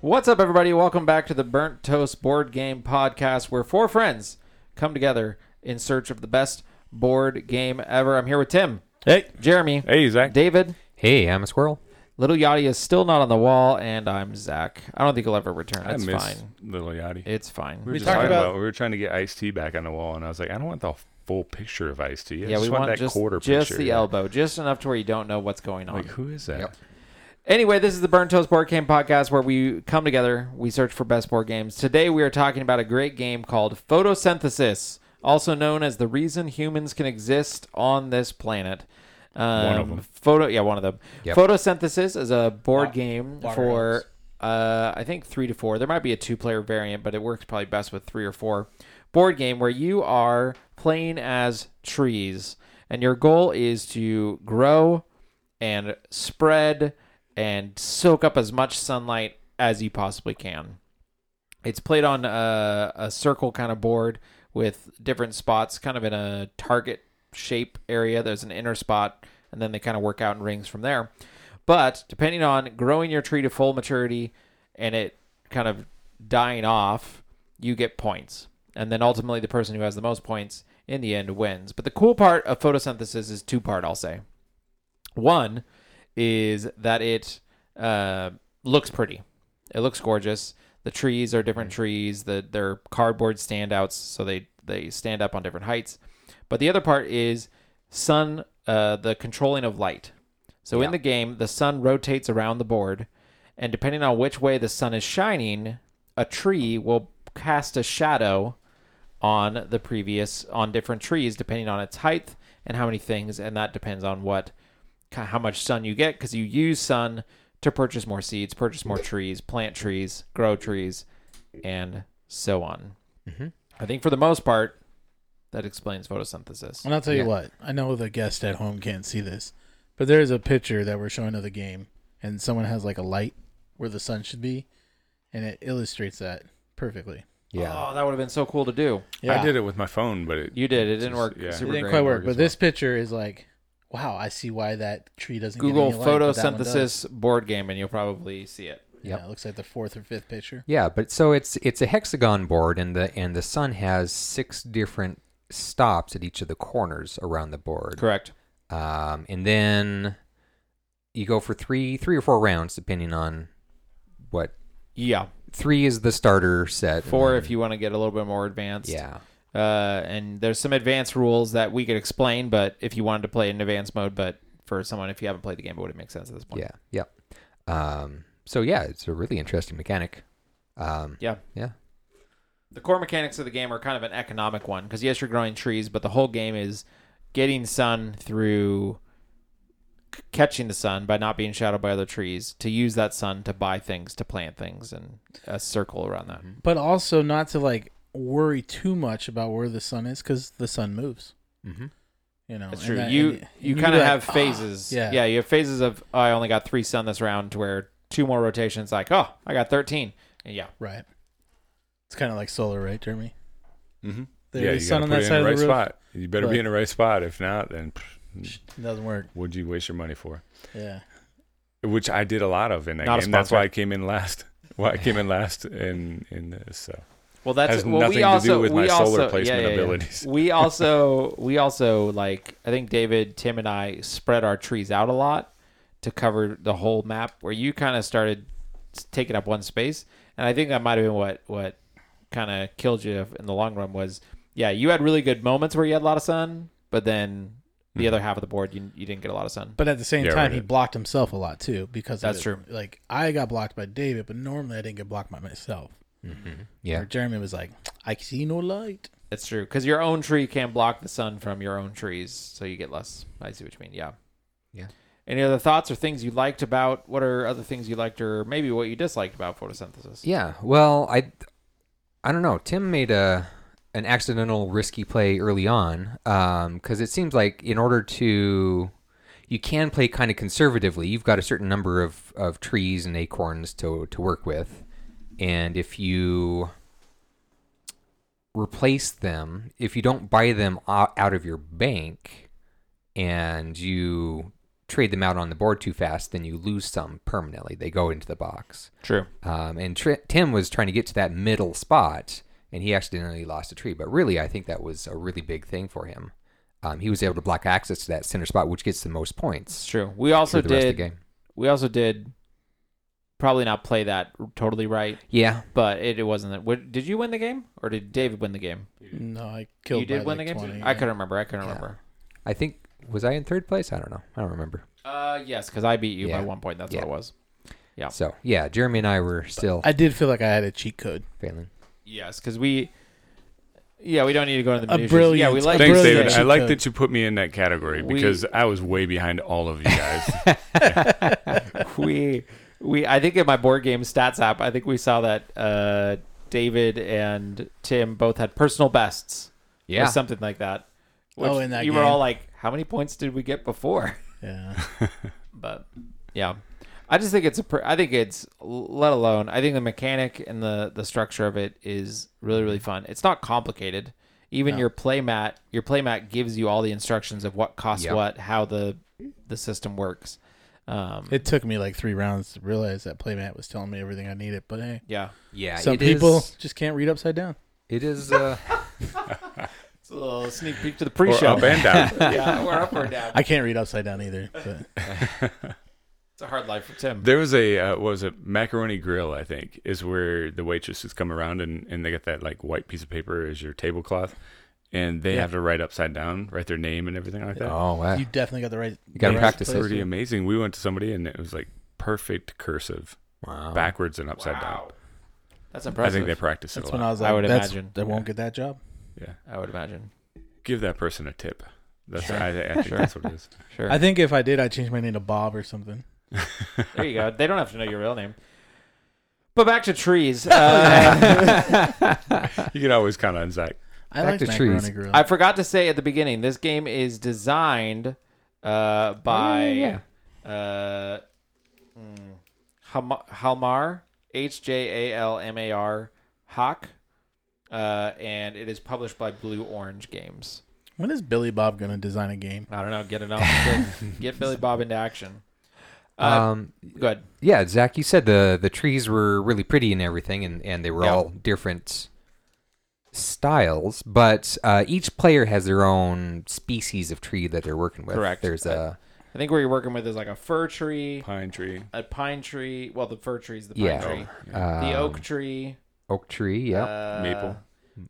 What's up, everybody? Welcome back to the Burnt Toast Board Game Podcast, where four friends come together in search of the best board game ever. I'm here with Tim, Hey. Jeremy, Hey, Zach. David. Hey, I'm a squirrel. Little Yachty is still not on the wall, and I'm Zach. I don't think he'll ever return. I It's miss fine. Little Yachty. It's fine. we were We just talked talking about- about, we were trying to get Ice T back on the wall, and I was like, I don't want the full picture of Ice T. I yeah, just we want, want that just, quarter just picture. the elbow, just enough to where you don't know what's going on. Like, who is that? Anyway, this is the Burnt Toast Board Game Podcast where we come together, we search for best board games. Today we are talking about a great game called Photosynthesis, also known as the reason humans can exist on this planet. Um, One of them. Photo, yeah, one of them. Yep. Photosynthesis is a board Wa- game water for, uh, I think three to four. There might be a two-player variant, but it works probably best with three or four. Board game where you are playing as trees, and your goal is to grow and spread and soak up as much sunlight as you possibly can. It's played on a, a circle kind of board with different spots, kind of in a target shape area. There's an inner spot, and then they kind of work out in rings from there. But depending on growing your tree to full maturity and it kind of dying off, you get points. And then ultimately, the person who has the most points in the end wins. But the cool part of photosynthesis is two part, I'll say. One is that it uh, looks pretty. It looks gorgeous. The trees are different trees. The they're cardboard standouts, so they they stand up on different heights. But the other part is sun, uh, the controlling of light. So in the game, the sun rotates around the board, and depending on which way the sun is shining, a tree will cast a shadow on the previous on different trees depending on its height and how many things and that depends on what ki- how much sun you get because you use sun to purchase more seeds purchase more trees plant trees grow trees and so on Mhm. i think for the most part that explains photosynthesis And I'll tell you Yeah. what, I know the guest at home can't see this, but there is a picture that we're showing of the game, and someone has like a light where the sun should be, and it illustrates that perfectly. Yeah. oh that would have been so cool to do Yeah. I did it with my phone, but it you did it didn't just- work Yeah. It didn't quite work, as but this picture is like, wow, I see why that tree doesn't google get any light, but that one does. photosynthesis board game and you'll probably see it Yeah, Yep. it looks like the fourth or fifth picture. Yeah, but so it's it's a hexagon board, and the and the sun has six different stops at each of the corners around the board. correct Um, and then you go for three three or four rounds, depending on what. yeah Three is the starter set. four then- if you want to get a little bit more advanced Yeah. Uh, and there's some advanced rules that we could explain, but if you wanted to play in advanced mode, but for someone if you haven't played the game, it wouldn't make sense at this point. Yeah. Yep. Um, so yeah, it's a really interesting mechanic. Um, Yeah. Yeah. The core mechanics of the game are kind of an economic one because yes, you're growing trees, but the whole game is getting sun through c- catching the sun by not being shadowed by other trees to use that sun to buy things to plant things and a circle around that. But also not to like worry too much about where the sun is because the sun moves. hmm You know, That's true. that- you and you can kind of like, have "Ah," phases. yeah. yeah. You have phases of oh, I only got three sun this round, to where two more rotations, like oh, I got thirteen. And yeah, Right. It's kind of like solar, right, Jeremy? Mm-hmm. There yeah, is you sun on put that side in of the the right roof. spot. You better But- be in the right spot. If not, then pff, It doesn't work. what'd you waste your money for? Yeah. Which I did a lot of in that Not a game. That's why I came in last. Why I came in last in in this. So well, that's Has well, nothing we to do also with we my solar also, placement yeah, yeah, yeah. abilities. We also we also like I think David, Tim, and I spread our trees out a lot to cover the whole map. Where you kind of started taking up one space, and I think that might have been what what kind of killed you in the long run was yeah you had really good moments where you had a lot of sun, but then the Mhm. other half of the board you you didn't get a lot of sun. But at the same Yeah, time, right. he blocked himself a lot too because That's it. true. Like I got blocked by David, but normally I didn't get blocked by myself. Hmm Yeah. Where Jeremy was like, "I see no light." That's true because your own tree can't block the sun from your own trees, so you get less. I see what you mean. Yeah. Yeah. Any other thoughts or things you liked about? What are other things you liked, or maybe what you disliked about photosynthesis? Yeah. Well, I I don't know. Tim made a an accidental risky play early on because it seems like in order to you can play kind of conservatively. You've got a certain number of, of trees and acorns to to work with, and if you replace them, if you don't buy them out of your bank, and you trade them out on the board too fast, then you lose some permanently. They go into the box. True. Um, and Tri- Tim was trying to get to that middle spot, and he accidentally lost a tree. But really, I think that was a really big thing for him. Um, he was able to block access to that center spot, which gets the most It's points true. We also through the rest of did. the game. We also did. Probably not play that totally right, Yeah, but it, it wasn't that. What, did you win the game, or did David win the game? No, I killed. you did by win like the game. 20, I yeah. couldn't remember. I couldn't Yeah. remember. I think was I in third place? I don't know. I don't remember. Uh, yes, because I beat you by one point. That's Yeah. what it was. Yeah. So yeah, Jeremy and I were still I did feel like I had a cheat code. failing. Yes, because we. Yeah, we don't need to go into the A minutiae. Yeah, we like. Thanks, David. I like that you put me in that category We- because I was way behind all of you guys. we we I think in my board game stats app, I think we saw that uh, David and Tim both had personal bests. or Yeah, something like that. Oh, in that you were all like, "How many points did we get before?" Yeah. But yeah, I just think it's a. Pr- I think it's let alone. I think the mechanic and the the structure of it is really really fun. It's not complicated. Even No. your playmat, your playmat gives you all the instructions of what costs Yep. what, how the the system works. Um, It took me like three rounds to realize that playmat was telling me everything I needed. But hey, yeah, yeah. some it people is- just can't read upside down. it is. Uh, it's a little sneak peek to the pre-show. up and down. yeah, we're up or down. I can't read upside down either. But It's a hard life for Tim. There was a uh, what was it macaroni grill? I think is where the waitresses come around and, and they get that like white piece of paper as your tablecloth, and they Yeah. have to write upside down, write their name and everything like that. oh wow. you definitely got the right. You gotta practice it. place. Pretty amazing. We went to somebody and it was like perfect cursive, wow. backwards and upside down. That's impressive. I think they practice it That's when. I was like, I would That's, imagine. They won't get that job. yeah, I would imagine. give that person a tip. That's Sure. I, I think Sure. that's what it is. Sure. I think if I did, I'd change my name to Bob or something. there you go. They don't have to know your real name. But back to trees. Uh, You can always count on Zach. I Back like to macaroni trees. grill. I forgot to say at the beginning, this game is designed uh, by Oh, yeah. uh, mm, Ham- Halmar, H J A L M A R, Hach, uh, and it is published by Blue Orange Games. when is Billy Bob gonna design a game? I don't know. Get it on. Get, get Billy Bob into action. Uh, um, good. yeah, Zach, you said the the trees were really pretty and everything, and and they were Yeah. all different styles, but uh, each player has their own species of tree that they're working with. Correct. There's a I think what you're working with is like a fir tree, Pine tree. a pine tree. Well, the fir tree is the pine Yeah. tree. um, The oak tree. oak tree. Yeah. uh, Maple.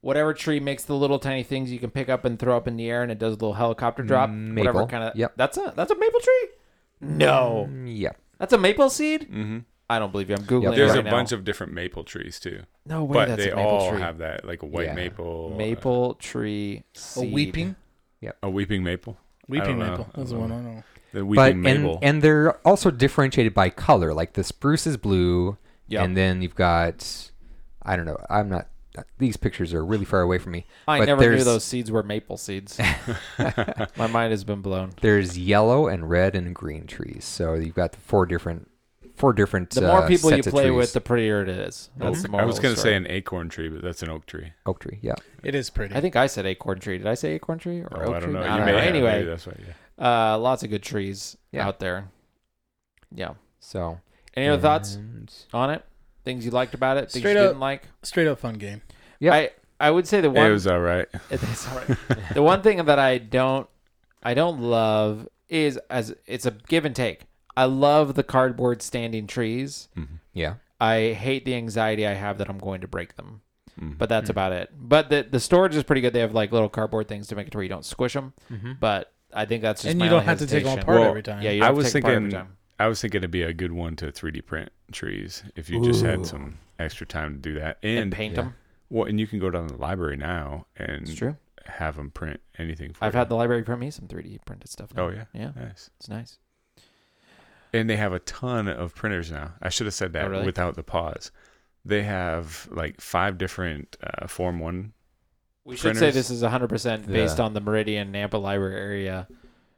Whatever tree makes the little tiny things you can pick up and throw up in the air, and it does a little helicopter drop. Whatever kind of. Yep. That's a that's a maple tree. No, Mm, yeah. that's a maple seed. hmm I don't believe you. I'm googling. There's it a now. bunch of different maple trees too, no way. but that's they a maple all tree. have that like a white Yeah. maple, uh, maple tree. A Seed. weeping, a weeping maple. weeping don't know. maple. That's the one I know. The weeping and maple. and they're also differentiated by color. Like the spruce is blue, Yep. and then you've got I don't know. I'm not. These pictures are really far away from me. I but never knew those seeds were maple seeds. My mind has been blown. There's yellow and red and green trees. So you've got the four different, four different. The more uh, people you sets of play trees. with, the prettier it is. That's the I was going to say story. an acorn tree, but that's an oak tree. oak tree. Yeah. It is pretty. I think I said acorn tree. Did I say acorn tree or Oh, oak I don't tree? know. I You don't may know. have. Anyway, that's right. Yeah. uh, lots of good trees Yeah. out there. Yeah. So. Any other thoughts and- on it? Things you liked about it? Things Straight you up- didn't like? Straight up fun game. Yeah. I I would say the one It was all right. It's all right. the one thing that I don't I don't love is as it's a give and take. I love the cardboard standing trees. Yeah. I hate the anxiety I have that I'm going to break them. Mhm. But that's about it. But the the storage is pretty good. They have like little cardboard things to make it to where you don't squish them. Mm-hmm. But I think that's just And my you don't only have to take them apart Well, every time. Yeah, you I have to was take them apart every thinking- time. I was thinking it'd be a good one to 3D print trees if you just had some extra time to do that. and, And, paint yeah. them. well, and you can go down to the library now It's and true. have them print anything for I've you. had the library print me some 3D printed stuff. now. Oh yeah, yeah, nice. it's nice. And they have a ton of printers now. I should have said that Oh, really? without the pause. They have like five different uh, Form One. We should say this is 100% based Yeah. on the Meridian Nampa Library area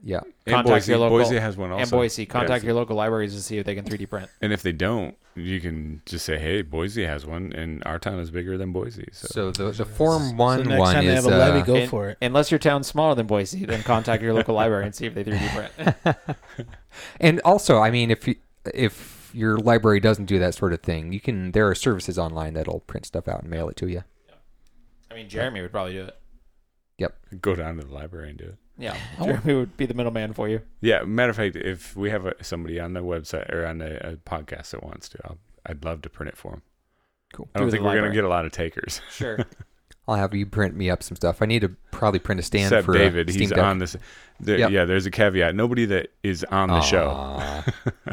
Yeah. And Contact Boise, your local- Boise has one also. and Boise, contact Yeah. your local libraries to see if they can 3D print. And if they don't, you can just say, "Hey, Boise has one, and our town is bigger than Boise." So, So the the Form One so next one time they is have a levy, uh, go and- for it. Unless your town's smaller than Boise, then contact your local library and see if they 3D print. and also, I mean, if you, if your library doesn't do that sort of thing, you can. There are services online that'll print stuff out and mail it to you. I mean, Jeremy would probably do it. Yep. Go down to the library and do it. Yeah. Jeremy would be the middleman for you. Yeah, matter of fact, if we have a, somebody on the website or on a, a uh, podcast that wants to, I'll, I'd love to print it for them. Cool. I don't Through think we're going to get a lot of takers. Sure. I'll have you print me up some stuff. I need to probably print a stand Except for David, a Steam he's Deck. on this. There, Yep. Yeah, there's a caveat. Nobody that is on the show.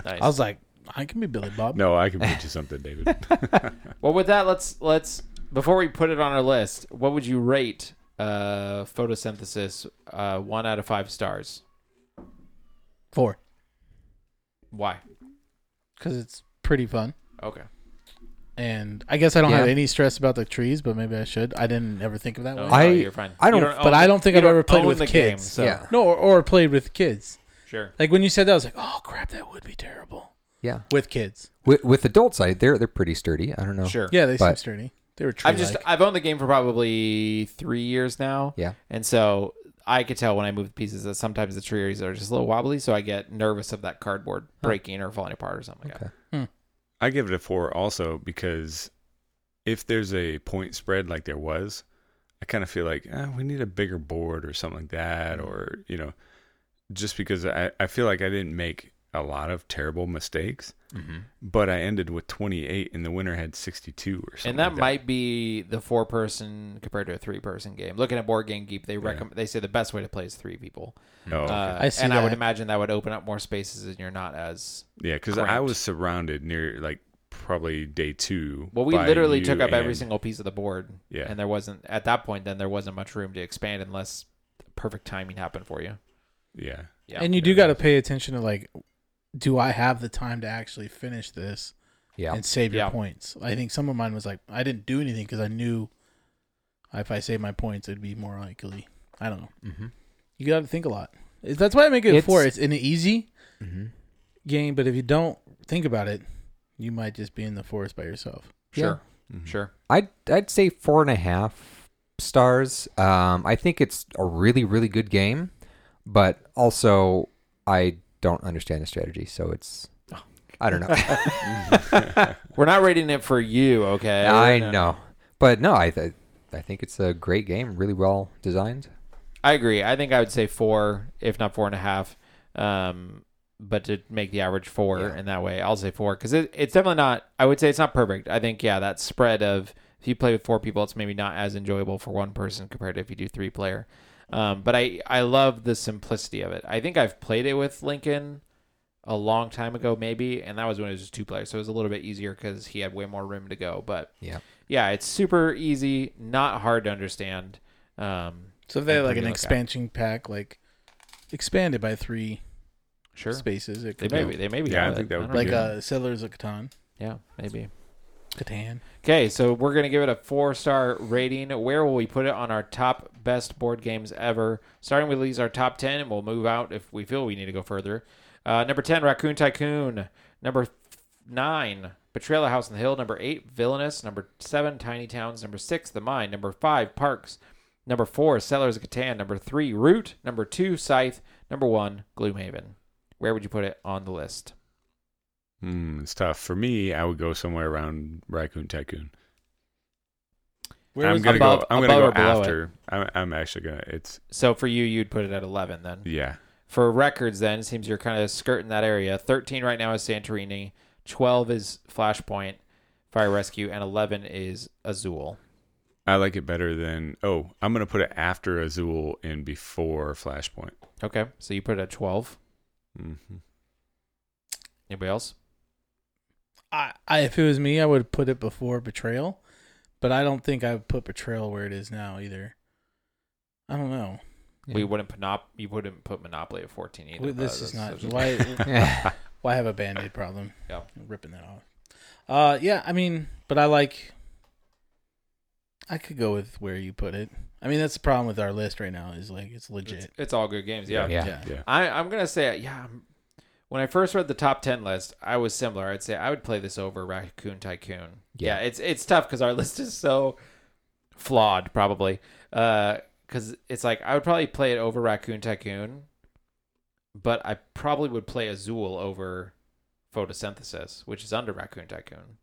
Nice. I was like, I can be Billy Bob. No, I can put you something, David. well, with that, let's let's before we put it on our list, what would you rate uh, photosynthesis? Uh, one out of five stars. Four, Why? because it's pretty fun. Okay. And I guess I don't have any stress about the trees, but maybe I should. I didn't ever think of that No, way. no, I- you're fine. I You don't- but own I don't think I've ever played with the kids. game, so Yeah. No, or, or played with kids. sure. Like when you said that, I was like, oh crap, that would be terrible yeah. with kids. With, with adults, I they're they're pretty sturdy. I don't know. Sure. Yeah, they seem But- sturdy. They were tree I've just I've owned the game for probably three years now. Yeah. And so I could tell when I move the pieces that sometimes the trees are just a little wobbly, so I get nervous of that cardboard breaking or falling apart or something like Okay. that. I give it a four also because if there's a point spread like there was, I kind of feel like eh, we need a bigger board or something like that, or you know, just because I, I feel like I didn't make a lot of terrible mistakes, Mm-hmm. but I ended with 28 and the winner had 62 or something. And that like might be the four person compared to a three person game. Looking at Board Game Geek, they recommend they say the best way to play is three people. Oh, okay. Uh, I see and I would imagine that would open up more spaces and you're not as yeah, because I was surrounded near like probably day two. well. We literally took up every single piece of the board, Yeah, and there wasn't at that point. Then there wasn't much room to expand unless perfect timing happened for you. yeah. Yeah, and you do got to pay attention to like, do I have the time to actually finish this Yeah. and save your Yeah. points? I think some of mine was like, I didn't do anything because I knew if I save my points, it'd be more likely. I don't know. Mm-hmm. You got to think a lot. That's why I make it a four. It's- It's an easy Mm-hmm. game, but if you don't think about it, you might just be in the forest by yourself. sure, Mhm. sure. I'd I'd say four and a half stars. Um, I think it's a really really good game, but also I don't understand the strategy, so it's I don't know. We're not rating it for you, okay? I No. know, but no, I th- I think it's a great game, really well designed. I agree. I think I would say four, if not four and a half. Um, but to make the average four Yeah. in that way, I'll say four because it, it's definitely not. I would say it's not perfect. I think yeah, that spread of if you play with four people, it's maybe not as enjoyable for one person compared to if you do three player. Um, but I I love the simplicity of it. I think I've played it with Lincoln a long time ago, maybe, and that was when it was just two players, so it was a little bit easier because he had way more room to go. But Yeah. yeah, it's super easy, not hard to understand. Um, So if they had like an pretty look at. expansion pack, like expanded by three sure, spaces, it they could maybe be they maybe Yeah, I have think it. that would don't be like a uh, Settlers of Catan. yeah, maybe. Catan. Okay, so we're gonna give it a four star rating. Where will we put it on our top best board games ever? Starting with these our top ten, and we'll move out if we feel we need to go further. Uh, number ten, Raccoon Tycoon. Number nine, Betrayal at House on the Hill. Number eight, Villainous. Number seven, Tiny Towns. Number six, The Mind. Number five, Parks. Number four, Settlers of Catan. Number three, Root. Number two, Scythe. Number one, Gloomhaven. Where would you put it on the list? Hmm, it's tough for me. I would go somewhere around Raccoon Tycoon. Where I'm gonna above- go. I'm gonna go after. I'm, I'm actually gonna. It's So for you, you'd put it at eleven then. yeah. For records, then, it seems you're kind of skirting that area. 13 right now is Santorini. 12 is Flashpoint, Fire Rescue, and 11 is Azul. I like it better than. Oh, I'm gonna put it after Azul and before Flashpoint. Okay, so you put it at 12. mm-hmm. Anybody else? I, I if it was me, I would put it before Betrayal, but I don't think I would put Betrayal where it is now either. I don't know. We wouldn't put Monop- you wouldn't put Monopoly at 14 either. Well, this is not why. Why have a band aid problem? Yeah. ripping that off. Uh, yeah, I mean, but I like. I could go with where you put it. I mean, that's the problem with our list right now. Is like it's It's, legit. it's all good games. Yeah. Yeah. yeah. Yeah. I, I'm gonna say yeah. I'm- When I first read the top ten list, I was similar. I'd say I would play this over Raccoon Tycoon. Yeah, Yeah. it's it's tough because our list is so flawed, probably. Uh, because it's like I would probably play it over Raccoon Tycoon, but I probably would play Azul over Photosynthesis, which is under Raccoon Tycoon.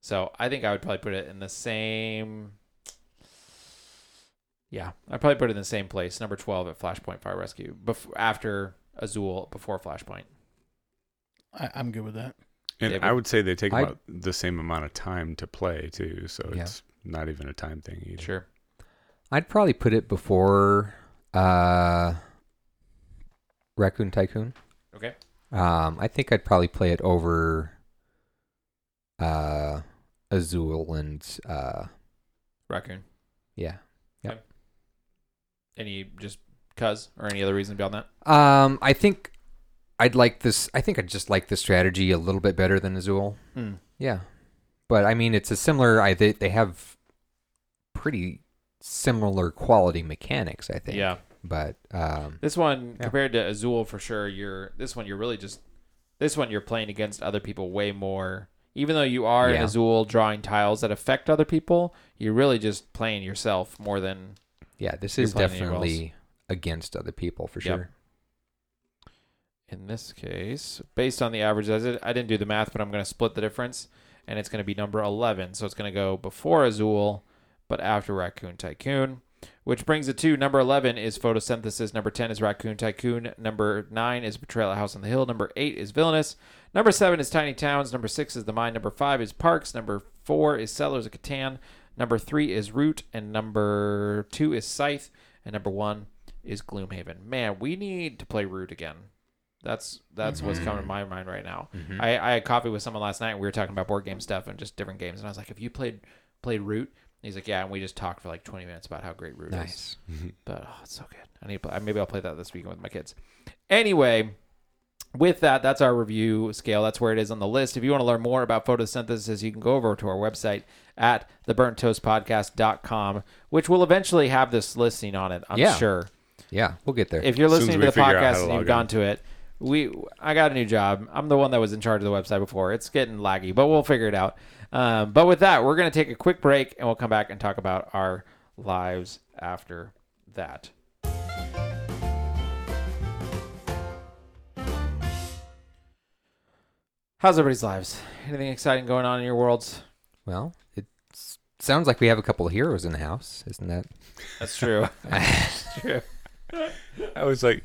So I think I would probably put it in the same. Yeah, I'd probably put it in the same place, number twelve at Flashpoint Fire Rescue, bef- after Azul, before Flashpoint. I, I'm good with that. And David? I would say they take I- about the same amount of time to play too, so Yeah. it's not even a time thing either. Sure. I'd probably put it before uh, Raccoon Tycoon. Okay. Um, I think I'd probably play it over uh, Azul and uh, Raccoon. yeah. Yep. Any just cuz or any other reason beyond that? Um, I think I'd like this. I think I'd just like the strategy a little bit better than Azul. Hmm. Yeah, but I mean, it's a similar. I they, they have pretty similar quality mechanics. I think. Yeah. But um, This one Yeah. compared to Azul for sure, you're this one you're really just this one you're playing against other people way more. Even though you are in Azul drawing tiles that affect other people, you're really just playing yourself more than yeah, this is definitely against other people for Yep. sure. in this case. Based on the averages, I didn't do the math, but I'm going to split the difference, and it's going to be number 11. So it's going to go before Azul, but after Raccoon Tycoon, which brings it to number 11 is Photosynthesis. Number 10 is Raccoon Tycoon. Number 9 is Betrayal at House on the Hill. Number 8 is Villainous. Number 7 is Tiny Towns. Number 6 is The Mind. Number 5 is Parks. Number 4 is Settlers of Catan. Number 3 is Root. And number 2 is Scythe. And number 1 is Gloomhaven. Man, we need to play Root again. That's that's what's coming to my mind right now. Mhm. I, I had coffee with someone last night and we were talking about board game stuff and just different games and I was like, Have you played played Root? And he's like, Yeah, and we just talked for like twenty minutes about how great Root is. Nice. But oh, it's so good. I need to play, maybe I'll play that this weekend with my kids. Anyway, with that, that's our review scale. That's where it is on the list. If you want to learn more about photosynthesis, you can go over to our website at theburnttoastpodcast.com, which will eventually have this listing on it, I'm Yeah. sure. Yeah, we'll get there. If you're As soon as listening to the figure out how podcast and you've gone to it, we I got a new job. I'm the one that was in charge of the website before. It's getting laggy, but we'll figure it out. Um, but with that, we're going to take a quick break and we'll come back and talk about our lives after that. How's everybody's lives? Anything exciting going on in your worlds? well, it sounds like we have a couple of heroes in the house, isn't that? That's true. That's true. I was like,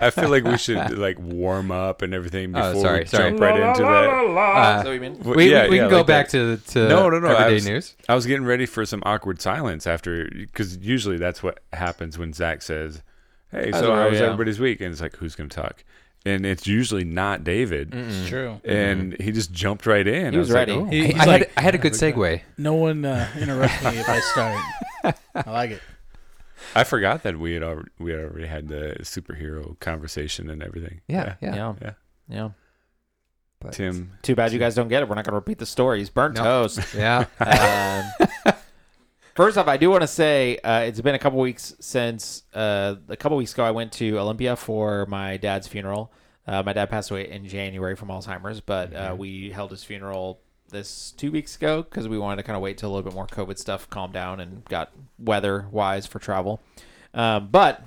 I feel like we should like warm up and everything Oh, before sorry, we sorry. jump right into that. Is that what you mean? Well, we yeah, we, we yeah, can go like back that. to to No, no, no, I everyday was- news. I was getting ready for some awkward silence after, because usually that's what happens when Zach says, "Hey, so how was yeah. everybody's week?" And it's like, "Who's going to talk?" And it's usually not David, It's true. and he just jumped right in. He I was like, ready. "Oh." He- I, like, had I had a good segue. no one uh, interrupt me if I start. I like it. I forgot that we had already, we had already had the superhero conversation and everything. Yeah, yeah. Yeah. yeah. Yeah. But- Tim, Too bad you guys don't get it. We're not going to repeat the stories. Burnt No. toast. Yeah. Um, first off, I do want to say uh, it's been a couple weeks since uh, a couple weeks ago I went to Olympia for my dad's funeral. Uh, my dad passed away in January from Alzheimer's, but uh, we held his funeral this two weeks ago because we wanted to kind of wait till a little bit more COVID stuff calmed down and got weather wise for travel. Um, but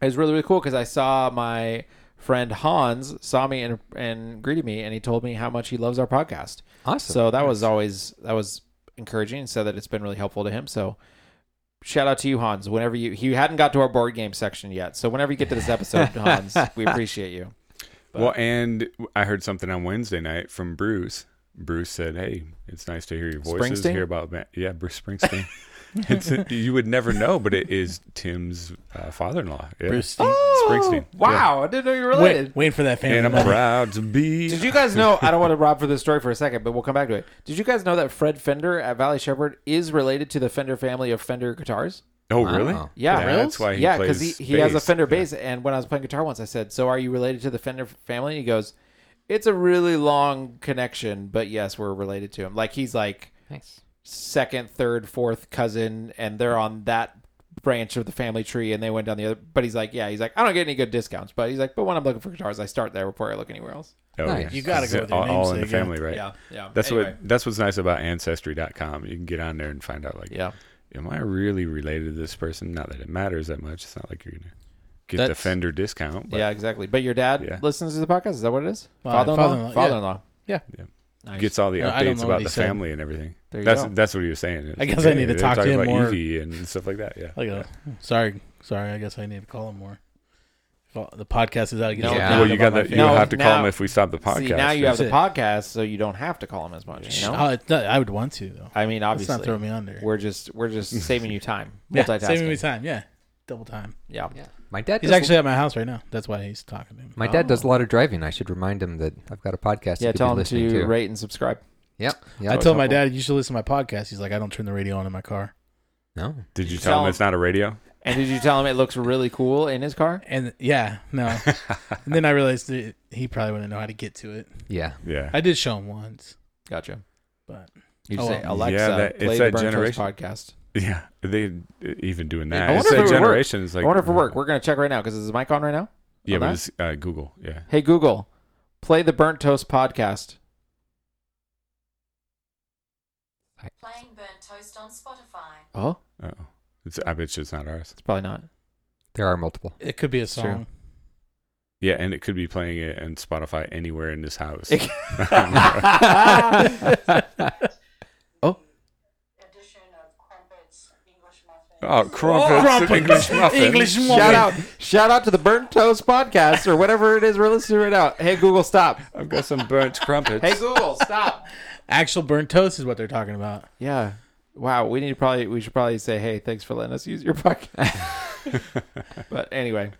it was really really cool because I saw my friend Hans saw me and and greeted me and he told me how much he loves our podcast. Awesome. So that was always that was encouraging and said that it's been really helpful to him. So shout out to you, Hans. Whenever you he hadn't got to our board game section yet. So whenever you get to this episode, Hans, we appreciate you. But- well, and I heard something on Wednesday night from Bruce. Bruce said, "Hey, it's nice to hear your voices. Hear about Ma- yeah, Bruce Springsteen. it's you would never know, but it is Tim's uh, father-in-law. Yeah. Bruce Springsteen. Wow, I didn't know you were Wait, related. waiting for that family And I'm money. proud to be. Did you guys know? I don't want to rob for this story for a second, but we'll come back to it. Did you guys know that Fred Fender at Valley Shepherd is related to the Fender family of Fender guitars? Oh, Wow. really? Yeah, that's why he yeah, plays he, he has a bass. Fender Yeah. bass. And when I was playing guitar once, I said, "So are you related to the Fender family?" And he goes, "It's a really long connection, but yes, we're related to him." Like he's like nice. second, third, fourth cousin, and they're on that branch of the family tree, and they went down the other. But he's like, yeah, he's like, I don't get any good discounts, but he's like, but when I'm looking for guitars, I start there before I look anywhere else. Oh, Nice. You gotta go with your all, all in the namesake, yeah. family, right? Yeah, yeah. That's Anyway, what that's what's nice about ancestry.com. You can get on there and find out like, Yeah, am I really related to this person? Not that it matters that much. It's not like you're gonna get the That's- Fender discount. But yeah, exactly. But your dad Yeah. listens to the podcast. Is that what it is? My father-in-law. father-in-law, yeah. Father-in-law. Yeah. Yeah. Nice. gets all the I don't updates know what about he the said. family and everything. There you That's go. that's what he was saying. It's I guess like, I need to they're talk to talking him about more. Eevee and stuff like that. Yeah. Like, uh, sorry, sorry. I guess I need to call him more. If the podcast is out. No, Yeah. Well, you got that. that. You No, have to call him if we stop the podcast. See, now you have That's the it. podcast, so you don't have to call him as much. You know? I would want to though. I mean, Let's not obviously, throw me under. we're just we're just saving you time. yeah, Multitasking. saving me time. Yeah, double time. Yeah. Yeah. My dad He's does, actually at my house right now. That's why he's talking to me. my dad does Oh. a lot of driving. I should remind him that I've got a podcast. Yeah. he could Tell be him listening to to. rate and subscribe. Yep. I told my helpful. dad you should listen to my podcast. He's like, I don't turn the radio on in my car. No. Did you you tell tell him him- it's not a radio? And did you tell him it looks really cool in his car? And yeah, no. and then I realized that he probably wouldn't know how to get to it. Yeah. Yeah. I did show him once, Gotcha. but You Oh, say well. Alexa, Yeah, that- play it's the that Burnt Toast generation. podcast. Yeah. They even doing I that. wonder It's if it that would work. generation. Is like. I wonder if it work. We're gonna check right now because is the mic on right now? Yeah, on but that? it's uh, Google. Yeah. Hey Google, play the Burnt Toast podcast. Playing Burnt Toast on Spotify. Oh, Oh. It's. I bet you it's not ours. it's probably not. There are multiple. it could be a true. song. Yeah, and it could be playing it on Spotify anywhere in this house. It- Edition of Crumpets English Muffin. Oh, crumpets, Crumpets, English muffin. English muffin. shout out, shout out to the Burnt Toast podcast or whatever it is we're listening to right now. Hey Google, stop. I've got some burnt crumpets. Hey Google, stop. Actual burnt toast is what they're talking about. Yeah. Wow. We need to probably we should probably say, hey, thanks for letting us use your podcast. but anyway,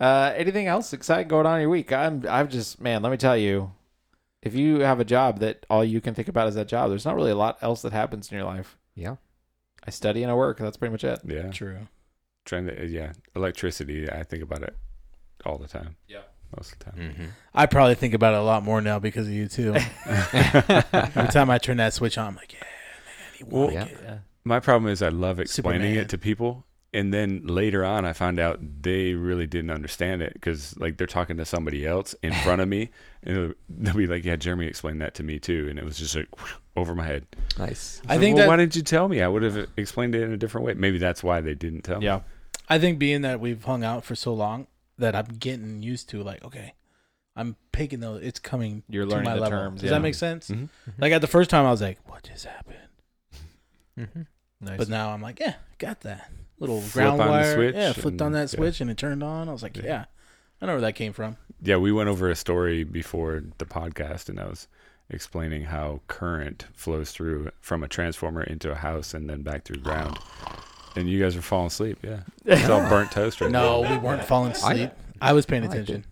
uh, anything else exciting going on in your week? I'm I've just man, let me tell you, if you have a job that all you can think about is that job, there's not really a lot else that happens in your life. Yeah. I study and I work. That's pretty much it. yeah, True. trying to yeah, electricity. I think about it all the time. Yeah. most of the time. Mm-hmm. I probably think about it a lot more now because of you too. Every time I turn that switch on, I'm like, yeah, man, you Well, want yeah. it. Yeah. My problem is I love explaining Superman. it to people, and then later on I found out they really didn't understand it because like they're talking to somebody else in front of me, and they'll- they'll be like, "Yeah, Jeremy explained that to me too," and it was just like over my head. Nice. It's I like, think well, that why didn't you tell me? I would have explained it in a different way. Maybe that's why they didn't tell me. Yeah. I think being that we've hung out for so long that I'm getting used to like, okay, I'm picking those. It's coming. You're to learning my the level. terms, Does yeah. that make sense? Mhm. Like at the first time, I was like, what just happened? Mm-hmm. Nice. But now I'm like, yeah, got that little Flip ground on the wire. switch yeah, flipped on and- that yeah. switch and it turned on. I was like, Yeah. yeah, I know where that came from. Yeah, we went over a story before the podcast, and I was explaining how current flows through from a transformer into a house and then back through ground. And you guys were falling asleep. Yeah, it's all burnt toast right No, we weren't falling asleep. I, was paying I attention.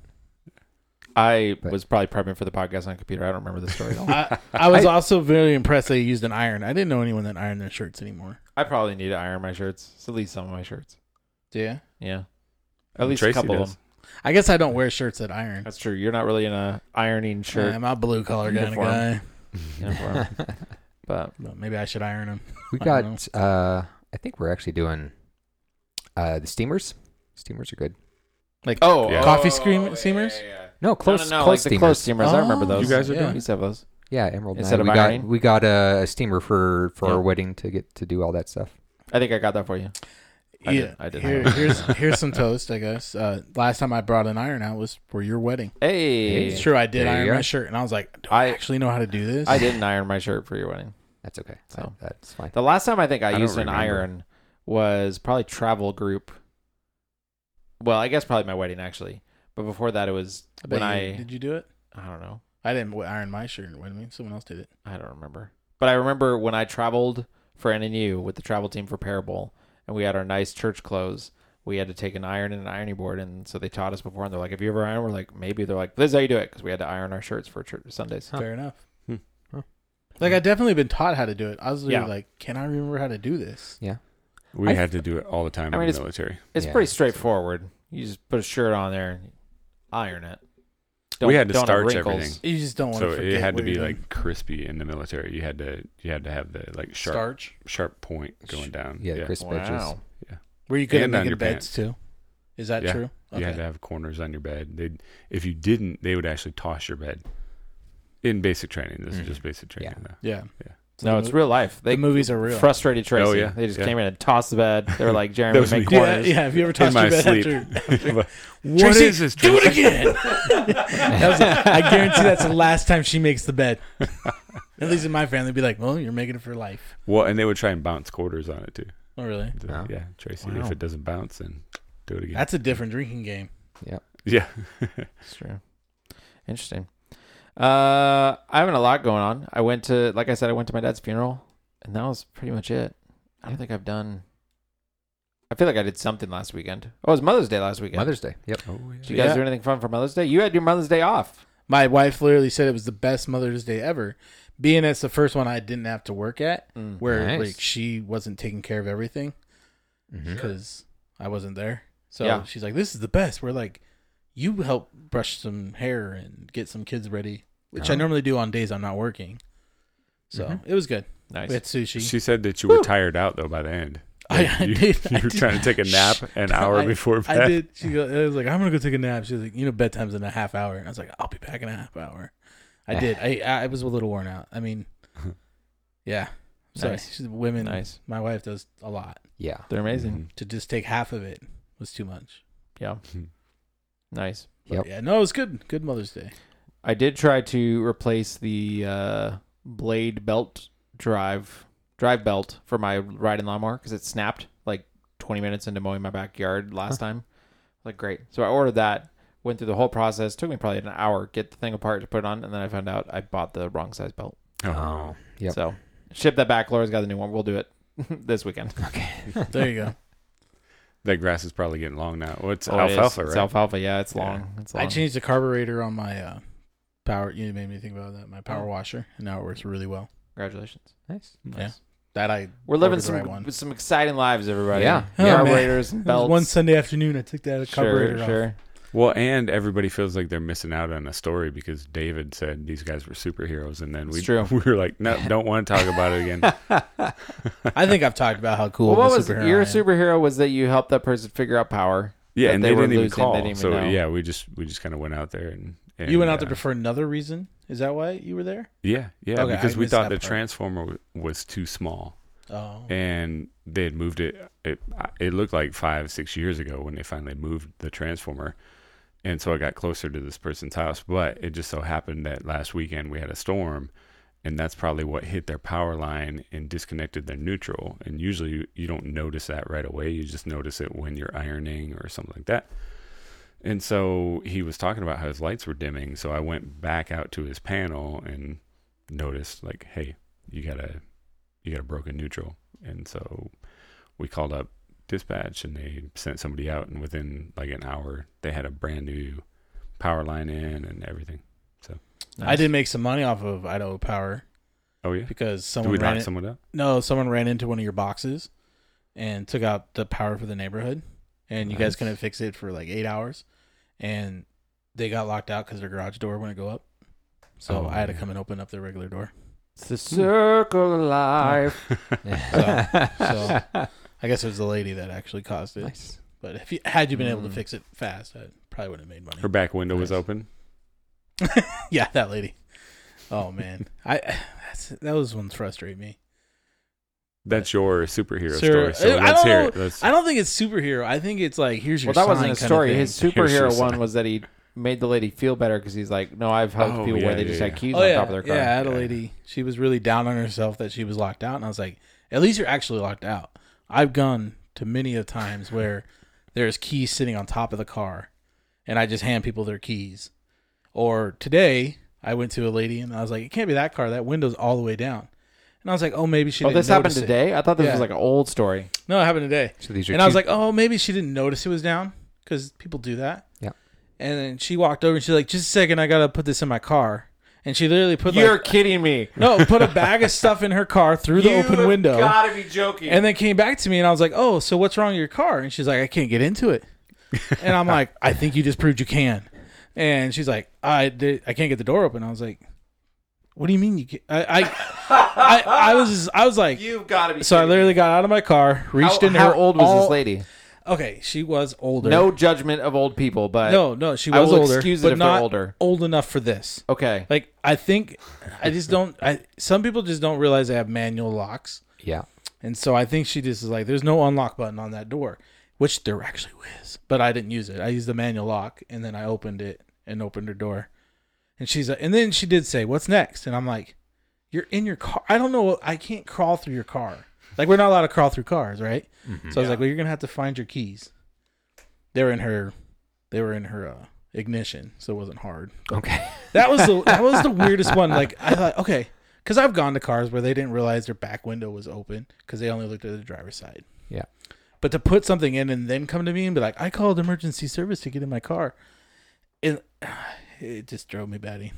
I But- was probably prepping for the podcast on a computer. I don't remember the story at all. I, I was I- also very impressed that he used an iron. I didn't know anyone that ironed their shirts anymore. I probably need to iron my shirts. It's at least some of my shirts. Yeah. Yeah. At least Tracy a couple does. of them. I guess I don't wear shirts that iron. That's true. You're not really in a ironing shirt I'm a blue collar kind of guy. uniform. but But maybe I should iron them. We I got. Uh, I think we're actually doing uh, the steamers. Steamers are good. Like oh, Yeah. coffee scream- steamers? No, close. no, no, no, close like the steamers. close steamers. I remember Oh, those. You guys are yeah. doing We used to have those. Yeah, Emerald. and I, Instead of we got we got a, steamer for for Yeah. our wedding to get to do all that stuff. I think I got that for you. I yeah, did- I did Here, here's here's some toast, I guess. Uh, last time I brought an iron out was for your wedding. Hey, It's true, I did There you iron go. my shirt, and I was like, do I, I- actually know how to do this? I didn't iron my shirt for your wedding. That's okay. So. That- that's fine. The last time I think I, I don't used an remember. iron was probably travel group. Well, I guess probably my wedding actually, but before that it was I when you- I did you do it? I don't know. I didn't iron my shirt. Wait a minute, someone else did it. I don't remember. But I remember when I traveled for NNU with the travel team for Parable, and we had our nice church clothes. We had to take an iron and an ironing board, and so they taught us before. And they're like, "Have you ever ironed?" We're like, "Maybe." They're like, "This is how you do it," because we had to iron our shirts for church Sundays. Huh. Fair enough. Hmm. Huh. Like I definitely been taught how to do it. I was literally Yeah. like, can I remember how to do this? Yeah. We I- had to do it all the time I mean, in it's- the military. It's Yeah. pretty straightforward. You just put a shirt on there and iron it. don't, we had to don't starch everything. You just don't want So to. it had to be like crispy in the military. You had to you had to have the like sharp starch. sharp point going down. Yeah, the crisp edges. Wow. Were you good And at on making your beds too? Is that Yeah. true? You had to have corners on your bed. They if you didn't, they would actually toss your bed. In basic training, this Mhm. is just basic training. Yeah. though. Yeah. Yeah. So No, the it's real life. They the movies are real. frustrated Tracy. Oh, yeah. They just Yeah. came in and tossed the bed. They were like, Jeremy, That was make me. Yeah, yeah. Have you ever tossed my your bed sleep. after? what Tracy, is this? Do it again. That was- I guarantee that's the last time she makes the bed. At least in my family, be like, "Well, you're making it for life." Well, and they would try and bounce quarters on it too. Oh, really? So, Wow. Yeah, Tracy. Wow. If it doesn't bounce, then do it again. That's a different drinking game. Yeah. Yeah. It's true. Interesting. Uh, I haven't a lot going on. I went to, like I said, I went to my dad's funeral, and that was pretty much it. I don't think I've done. I feel like I did something last weekend. Oh, it was Mother's Day last weekend. Mother's Day. Yep. oh Did you guys Yeah. do anything fun for Mother's Day? You had your Mother's Day off. My wife literally said it was the best Mother's Day ever, being it's the first one I didn't have to work at, Mm. where Nice. like she wasn't taking care of everything Mhm. because I wasn't there. So Yeah. she's like, "This is the best." We're like, "You help brush some hair and get some kids ready," which I Oh. normally do on days I'm not working. So Mhm. it was good. Nice. We had sushi. She said that you were tired out though by the end. I- Like, I you, did- You I were did. trying to take a nap an hour I- before bed. I did. She go, I was like, I'm gonna go take a nap. She was like, you know, bedtime's in a half hour. And I was like, I'll be back in a half hour. I did. I I was a little worn out. I mean, yeah. Sorry, Nice. she's women. Nice. My wife does a lot. Yeah. They're amazing. To just take half of it was too much. Yeah. Nice. But Yep. yeah, no, it was good. Good Mother's Day. I did try to replace the uh, blade belt drive drive belt for my riding lawnmower because it snapped like 20 minutes into mowing my backyard last time. Like great, so I ordered that. Went through the whole process. Took me probably an hour get the thing apart to put it on, and then I found out I bought the wrong size belt. Oh. Yep. So ship that back. Laura's got the new one. We'll do it this weekend. Okay. There you go. That grass is probably getting long now. Well, it's Oh, it is. alfalfa, It's right? alfalfa. Yeah, it's Yeah. long. It's long. I changed the carburetor on my uh, power. You made me think about that. My Oh. power washer, and now it works really well. Congratulations. Nice. Yeah. That I We're living ordered the some right one. some exciting lives, everybody. Yeah. Oh, man. carburetors and belts. One Sunday afternoon, I took that carburetor sure, off. sure. Well, and everybody feels like they're missing out on a story because David said these guys were superheroes, and then we true. we were like, no, don't want to talk about it again. I think I've talked about how cool. Well, what of a was your I am. superhero was that you helped that person figure out power. Yeah, and they they, didn't even losing, they call. didn't even so know. yeah, we just we just kind of went out there and, and You went out there uh, to- for another reason. Is that why you were there? Yeah, yeah, Okay, because I we thought the part. transformer w- was too small, Oh, and they had moved it. It it looked like five six years ago when they finally moved the transformer, and so I got closer to this person's house. But it just so happened that last weekend we had a storm, and that's probably what hit their power line and disconnected their neutral. And usually you, you don't notice that right away. You just notice it when you're ironing or something like that. And so he was talking about how his lights were dimming. So I went back out to his panel and noticed like, hey, you got a you got a broken neutral. And so we called up dispatch and they sent somebody out and within like an hour they had a brand new power line in and everything. So I did make some money off of Idaho Power Oh yeah. because Did someone we ran knock it. someone up? No, someone ran into one of your boxes and took out the power for the neighborhood, and you guys couldn't fix it for like eight hours, and they got locked out because their garage door wouldn't go up. So Oh, I had to come and open up their regular door. It's the circle of life. So I guess it was the lady that actually caused it. nice. But if you had you been able to Mm. fix it fast, I probably would have made money. Her back window was Nice. open. yeah, that lady. Oh man, I that's, that was one's frustrate me. That's your superhero Sure. story. So I let's don't hear know. it. Let's, I don't think it's superhero. I think it's like here's your. Well, that wasn't sign his kinda story. thing. His Here's your superhero one was that he made the lady feel better because he's like, no, I've helped Oh, people yeah, where they yeah, just yeah. had keys Oh on yeah, top of their car. yeah. I had a lady. She was really down on herself that she was locked out, and I was like, at least you're actually locked out. I've gone to many of times where there's keys sitting on top of the car, and I just hand people their keys. Or today, I went to a lady and I was like, it can't be that car. That window's all the way down. And I was like, oh, maybe she. Oh, didn't this happened notice it. today? I thought this Yeah. was like an old story. No, it happened today. So these are And I was two- like, oh, maybe she didn't notice it was down because people do that. Yeah. And then she walked over and she's like, just a second, I gotta put this in my car. And she literally put You're like kidding me. no, put a bag of stuff in her car through the You open window, Gotta be joking. and then came back to me and I was like, oh, so what's wrong with your car? And she's like, I can't get into it. And I'm like, I think you just proved you can. And she's like, I did, I can't get the door open. I was like, What do you mean you can't? I, I, I, I was, I was like, You've got to be. so I kidding me. literally got out of my car, reached How, in how her. old was all- this lady? Okay, she was older. No judgment of old people, but no, no, she I was will older, excuse it but if they're not older. old enough for this. Okay. Like, I think, I just don't. I some people just don't realize they have manual locks. Yeah. And so I think she just is like, there's no unlock button on that door, which there actually is, but I didn't use it. I used the manual lock, and then I opened it and opened her door. And she's like, and then she did say, "What's next?" And I'm like, "You're in your car. I don't know. I can't crawl through your car. Like we're not allowed to crawl through cars, right?" So I was like, "Well, you're gonna have to find your keys." They were in her, they were in her uh, ignition, so it wasn't hard. But Okay. that was the that was the weirdest one. Like I thought, okay, because I've gone to cars where they didn't realize their back window was open because they only looked at the driver's side. Yeah. But to put something in and then come to me and be like, I called emergency service to get in my car, it it just drove me batty.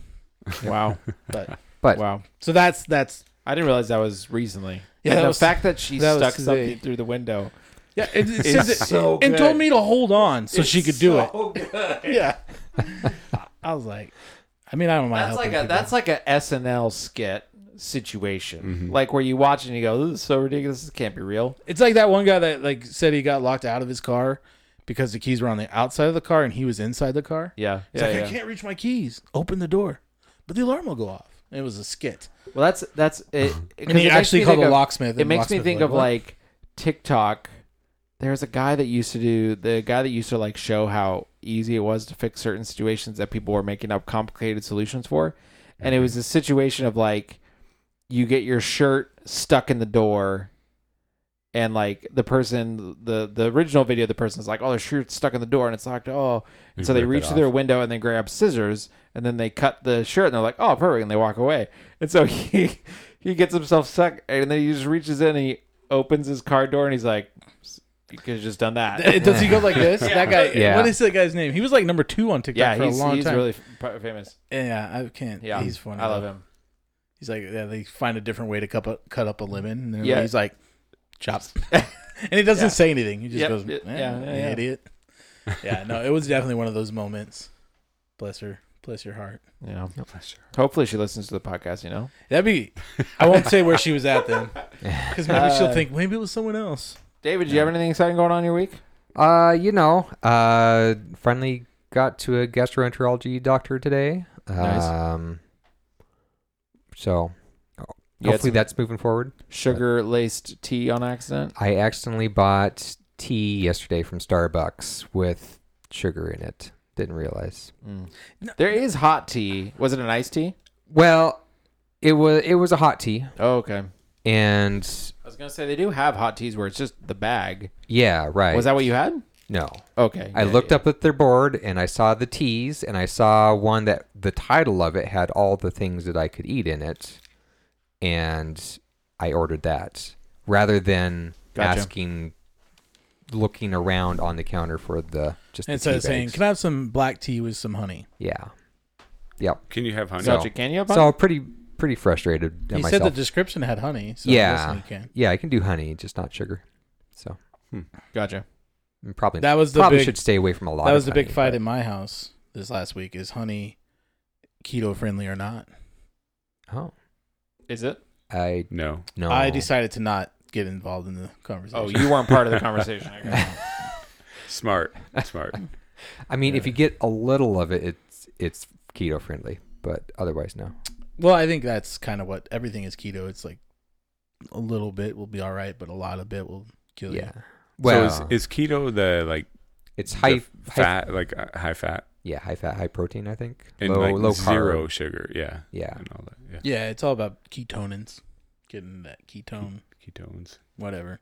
Wow. But But wow. so that's that's I didn't realize that was recently. Yeah, And the was- fact that she that stuck today. something through the window. yeah. It, it It's says it, so and good. told me to hold on so she could do it. it. Yeah. I was like, I mean, I don't mind. That's like a people. that's like a SNL skit situation, Mhm. like where you watch and you go, "This is so ridiculous. This can't be real." It's like that one guy that like said he got locked out of his car because the keys were on the outside of the car and he was inside the car. Yeah, He's yeah, like, yeah. I can't reach my keys. Open the door, but the alarm will go off. It was a skit, Well, that's that's it. 'cause and he it makes actually called a locksmith. It and makes me think was of "What?" like TikTok. There's a guy that used to do the guy that used to like show how easy it was to fix certain situations that people were making up complicated solutions for, and it was a situation of like you get your shirt stuck in the door. And like the person, the the original video, the person's like, "Oh, their shirt's stuck in the door and it's locked." Oh, and You so they reach to their window and they grab scissors and then they cut the shirt and they're like, "Oh, perfect!" and they walk away. And so he he gets himself stuck and then he just reaches in and he opens his car door and he's like, "You could have just done that." Does he go like this? That guy. Yeah. What is that guy's name? He was like number two on TikTok yeah, for he's a long he's time. really famous. yeah, I can't. Yeah, he's funny. I love him. He's like, yeah, they find a different way to cut up, cut up a lemon. And Yeah. he's like, chops. and he doesn't Yeah. say anything. He just Yep, goes, yeah, eh, yeah, yeah, yeah. idiot. yeah, no, it was definitely one of those moments. Bless her. Bless your heart. You know, hopefully she listens to the podcast. You know, That'd be. I won't say where she was at then, because maybe she'll Uh, think maybe it was someone else. David, do you have anything exciting going on in your week? Uh, you know, uh, finally got to a gastroenterology doctor today. Nice. Um, so Hopefully that's moving forward. sugar laced tea on accident. I accidentally bought tea yesterday from Starbucks with sugar in it. Didn't realize. Mm. There is hot tea. Was it an iced tea? Well, it was it was a hot tea, Oh, okay. and I was gonna say they do have hot teas where it's just the bag. yeah, right. Was that what you had? no? Okay. I yeah, looked yeah. up at their board and I saw the teas and I saw one that the title of it had all the things that I could eat in it, and I ordered that rather than Gotcha. asking, looking around on the counter for the just And the so tea it's saying, bags. "Can I have some black tea with some honey?" yeah, yep. Can you have honey? So- Gotcha. Can you have So pretty pretty frustrated at He myself. said the description had honey. So Yeah. I'm guessing you can. yeah, I can do honey, just not sugar. So Gotcha. mm, probably That was the probably big. should stay away from a lot. That of was the big honey, fight but- in my house this last week. Is honey keto friendly or not? Oh, Is it? I No. no. I decided to not get involved in the conversation. Oh, you weren't part of the conversation. I guess. Smart. Smart. I mean, if you get a little of it, it's it's keto friendly, but otherwise, no. Well, I think that's kind of what everything is keto. It's like a little bit will be all right, but a lot of bit will kill Yeah. you. Well, so is, is keto the like it's the high, high fat, like uh, high fat Yeah, high fat, high protein. I think and low, like low zero carb. sugar? Yeah, Yeah, and all that. Yeah, Yeah, it's all about ketonins, getting that ketone, ketones. whatever.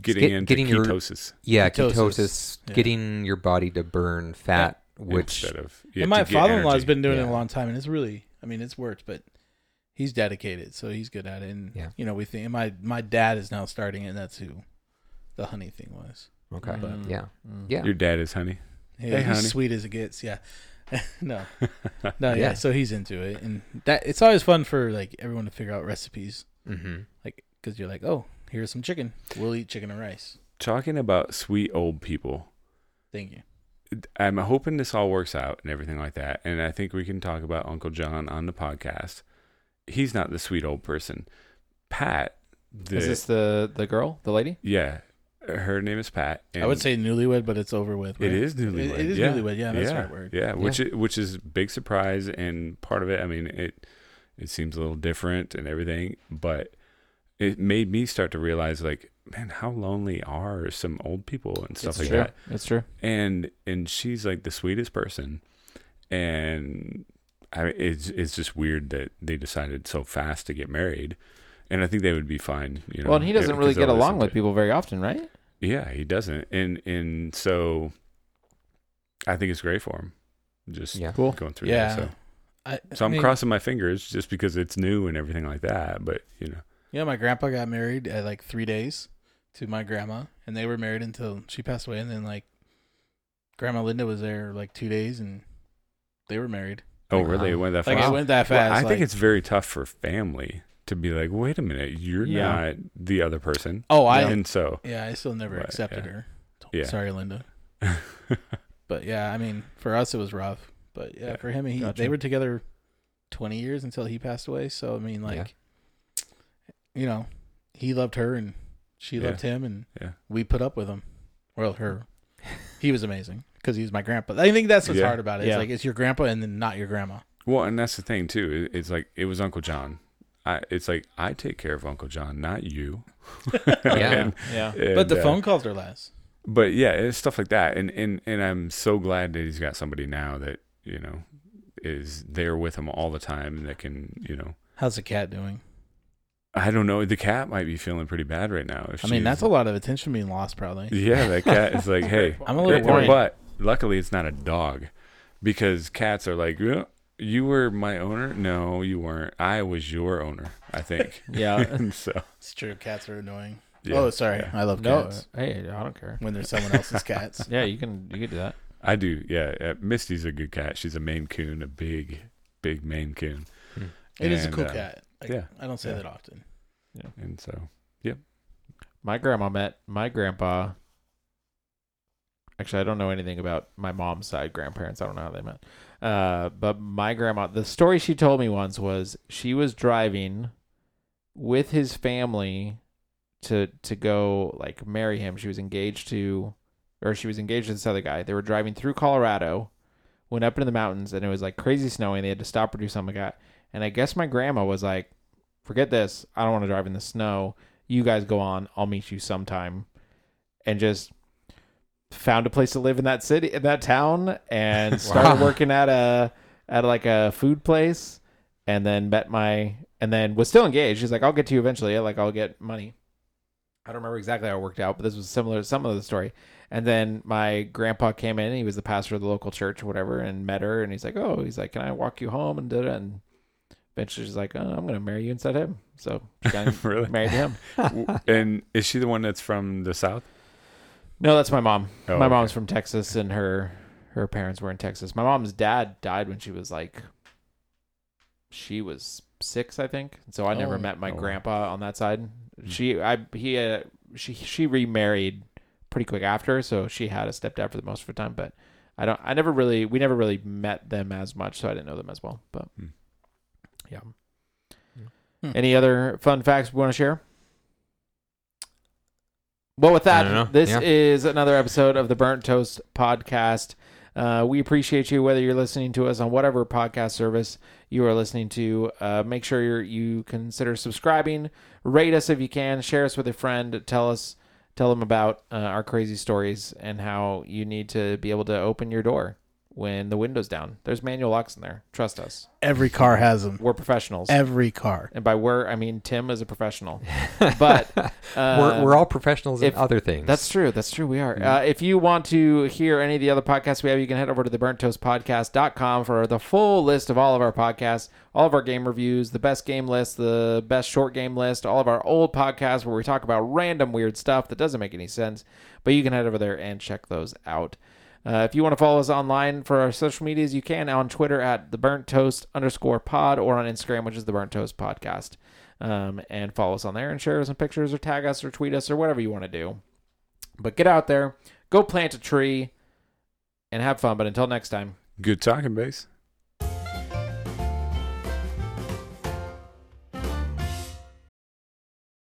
Getting get- into getting your- ketosis yeah. Ketosis. Ketosis, Yeah. getting your body to burn fat, which instead of yeah, and my father-in-law has been doing it a long time, and it's really, I mean, it's worked, but he's dedicated, so he's good at it. And Yeah. you know, we think and my my dad is now starting it. and That's who the honey thing was. okay. Mm. Yeah, Mm. yeah. Your dad is honey. Hey, Hey, he's honey. sweet as it gets. Yeah. no, no, yeah. Yeah. So he's into it, and that it's always fun for like everyone to figure out recipes, Mm-hmm. like because you're like, oh, here's some chicken. We'll eat chicken and rice. Talking about sweet old people. Thank you. I'm hoping this all works out and everything like that. And I think we can talk about Uncle John on the podcast. He's not the sweet old person. Pat, the, Is this the the girl, the lady? yeah, her name is Pat. I would say newlywed, but it's over with. it right? is newlywed. It, it is yeah. newlywed. Yeah, that's the yeah. right word. Yeah, which i- which is big surprise and part of it. I mean, it it seems a little different and everything, but it made me start to realize, like, man, how lonely are some old people and stuff it's like true. that. That's true. And and she's like the sweetest person, and I it's it's just weird that they decided so fast to get married. And I think they would be fine, you know. well, and he doesn't really get along with people very often, right? Yeah, he doesn't, and and so I think it's great for him. Just Yeah. Cool. going through Yeah. that. So. I, So I I'm mean, crossing my fingers just because it's new and everything like that. But you know, Yeah, my grandpa got married at like three days to my grandma, and they were married until she passed away. And then like Grandma Linda was there like two days, and they were married. oh Like, really? It went that Like fast? it went that Well, fast. I like- think it's very tough for family to be like, wait a minute, you're Yeah. not the other person. Oh, I and so yeah, I still never Right, accepted yeah. her. Yeah. Sorry, Linda. But yeah, I mean, for us it was rough. But yeah, Yeah. for him, he Gotcha. they were together twenty years until he passed away. So I mean, like, you know, he loved her and she Yeah. loved him, and Yeah. we put up with him. Well, her. He was amazing because he was my grandpa. I think that's what's Yeah. hard about it. It's like it's your grandpa and then not your grandma. well, and that's the thing too. It's like it was Uncle John. I, it's like I take care of Uncle John, not you. Yeah. And- Yeah. but the uh, phone calls are less. but yeah, it's stuff like that, and and and I'm so glad that he's got somebody now that you know is there with him all the time and that can you know. How's the cat doing? I don't know. The cat might be feeling pretty bad right now. If I mean, that's a lot of attention being lost, probably. Yeah, that cat is like, hey, I'm a little Yeah, worried. But luckily, it's not a dog, because cats are like, "Yeah, you were my owner. No, you weren't. I was your owner. I think. Yeah. so, It's true. Cats are annoying. yeah, oh, sorry. yeah. I love No, cats. hey, I don't care. When there's someone else's cats. Yeah, you can you can do that. I do. Yeah, uh, Misty's a good cat. She's a Maine Coon, a big, big Maine Coon. It is a And, cool uh, cat. Like, yeah, I don't say yeah. that often. Yeah. And so, yep. My grandma met my grandpa. Actually, I don't know anything about my mom's side grandparents. I don't know how they met. Uh, but my grandma, the story she told me once was she was driving with his family to to go like marry him. She was engaged to, or she was engaged to this other guy. They were driving through Colorado, went up into the mountains, and it was like crazy snowing. They had to stop or do something like that. And I guess my grandma was like, "Forget this. I don't want to drive in the snow." you guys go on i'll meet you sometime and just found a place to live in that city in that town and started Wow. working at a at like a food place and then met my and then was still engaged. She's like i'll get to you eventually. Like i'll get money. I don't remember exactly how it worked out but this was similar to some of the story. And then my grandpa came in. He was the pastor of the local church or whatever and met her and he's like oh he's like can i walk you home? And did it and eventually she's like oh, i'm gonna marry you instead of him. So she got really. married him. And is she the one that's from the south? No, that's my mom. Oh, my okay. mom's from Texas, and her her parents were in Texas. My mom's dad died when she was like, she was six, I think. So I never Oh. met my Oh, grandpa on that side. Mm. She, I, he, uh, she, she remarried pretty quick after, so she had a stepdad for the most of the time. But I don't, I never really, we never really met them as much, so I didn't know them as well. But Hmm. yeah. Hmm. Any other fun facts we want to share? Well, with I don't know. that, this Yeah. is another episode of the Burnt Toast Podcast. Uh, we appreciate you, whether you're listening to us on whatever podcast service you are listening to. Uh, make sure you consider subscribing, rate us if you can, share us with a friend, tell us, tell them about uh, our crazy stories and how you need to be able to open your door when the window's down. There's manual locks in there. Trust us. Every car has them. We're professionals. Every car. And by we're, I mean Tim is a professional. But uh, we're, we're all professionals in other things. that's true. That's true. We are. Mm-hmm. Uh, if you want to hear any of the other podcasts we have, you can head over to the burnttoastpodcast.com for the full list of all of our podcasts, all of our game reviews, the best game list, the best short game list, all of our old podcasts where we talk about random weird stuff that doesn't make any sense. But you can head over there and check those out. Uh, if you want to follow us online for our social medias, you can on Twitter at the burnt toast underscore pod or on Instagram, which is the burnt toast podcast. Um, and follow us on there and share us some pictures or tag us or tweet us or whatever you want to do. But get out there, go plant a tree, and have fun. But until next time. Good talking, base.